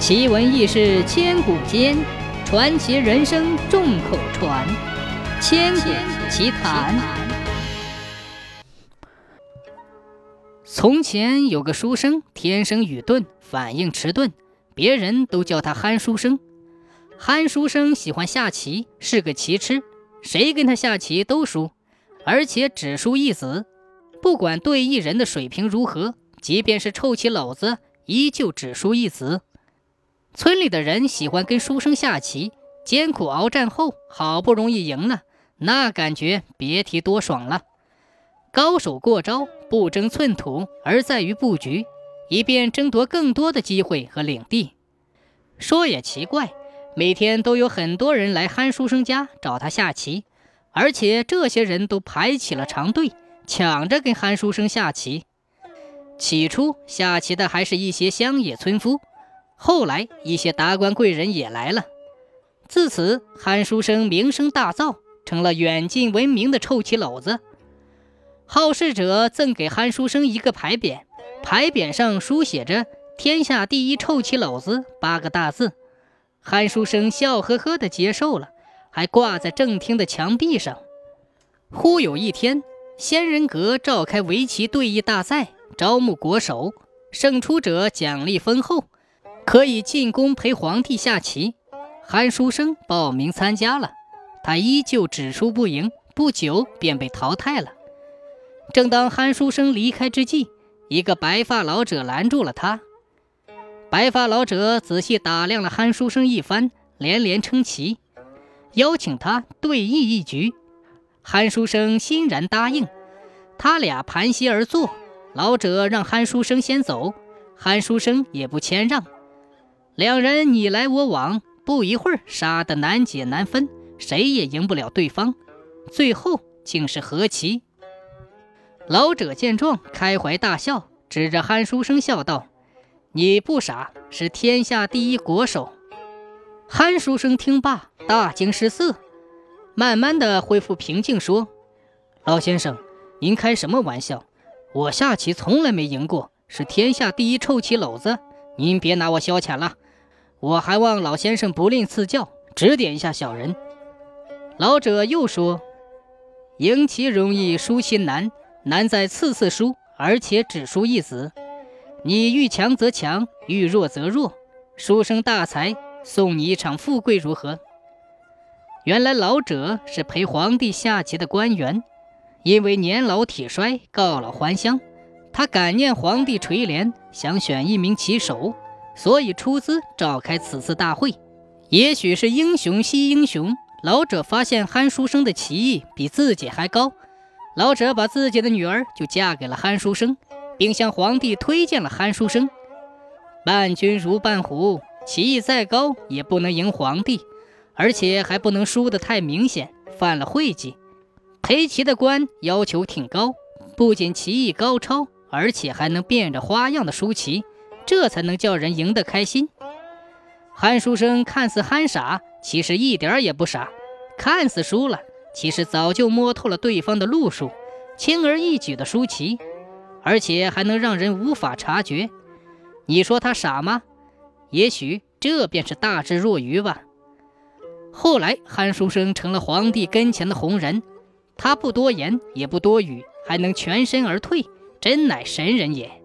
奇闻异事千古间，传奇人生众口传。千古奇谈。从前有个书生，天生愚钝，反应迟钝，别人都叫他憨书生。憨书生喜欢下棋，是个棋痴，谁跟他下棋都输，而且只输一子。不管对弈人的水平如何，即便是臭棋篓子，依旧只输一子。村里的人喜欢跟书生下棋，艰苦鏖战后，好不容易赢了，那感觉别提多爽了。高手过招，不争寸土，而在于布局，以便争夺更多的机会和领地。说也奇怪，每天都有很多人来憨书生家找他下棋，而且这些人都排起了长队。抢着跟憨书生下棋。起初下棋的还是一些乡野村夫，后来一些达官贵人也来了。自此，韩书生名声大噪，成了远近闻名的臭棋篓子。好事者赠给韩书生一个牌匾，牌匾上书写着“天下第一臭棋篓子”八个大字。韩书生笑呵呵地接受了，还挂在正厅的墙壁上。忽有一天。仙人阁召开围棋对弈大赛，招募国手，胜出者奖励丰厚，可以进宫陪皇帝下棋。韩书生报名参加了，他依旧只输不赢，不久便被淘汰了。正当韩书生离开之际，一个白发老者拦住了他。白发老者仔细打量了韩书生一番，连连称奇，邀请他对弈一局。韩书生欣然答应，他俩盘膝而坐，老者让韩书生先走，韩书生也不谦让，两人你来我往，不一会儿杀得难解难分，谁也赢不了对方，最后竟是和棋。老者见状，开怀大笑，指着憨书生笑道：“你不傻，是天下第一国手。”憨书生听罢，大惊失色。慢慢的恢复平静，说：“老先生，您开什么玩笑？我下棋从来没赢过，是天下第一臭棋篓子。您别拿我消遣了，我还望老先生不吝赐教，指点一下小人。”老者又说：“赢棋容易输棋难，难在次次输，而且只输一子。你欲强则强，欲弱则弱。书生大才，送你一场富贵，如何？”原来老者是陪皇帝下棋的官员，因为年老体衰，告老还乡。他感念皇帝垂怜，想选一名棋手，所以出资召开此次大会。也许是英雄惜英雄，老者发现憨书生的棋艺比自己还高，老者把自己的女儿就嫁给了憨书生，并向皇帝推荐了憨书生。伴君如伴虎，棋艺再高也不能赢皇帝。而且还不能输得太明显，犯了讳忌。陪棋的官要求挺高，不仅棋艺高超，而且还能变着花样的输棋，这才能叫人赢得开心。憨书生看似憨傻，其实一点也不傻；看似输了，其实早就摸透了对方的路数，轻而易举的输棋，而且还能让人无法察觉。你说他傻吗？也许这便是大智若愚吧。后来，韩书生成了皇帝跟前的红人，他不多言，也不多语，还能全身而退，真乃神人也。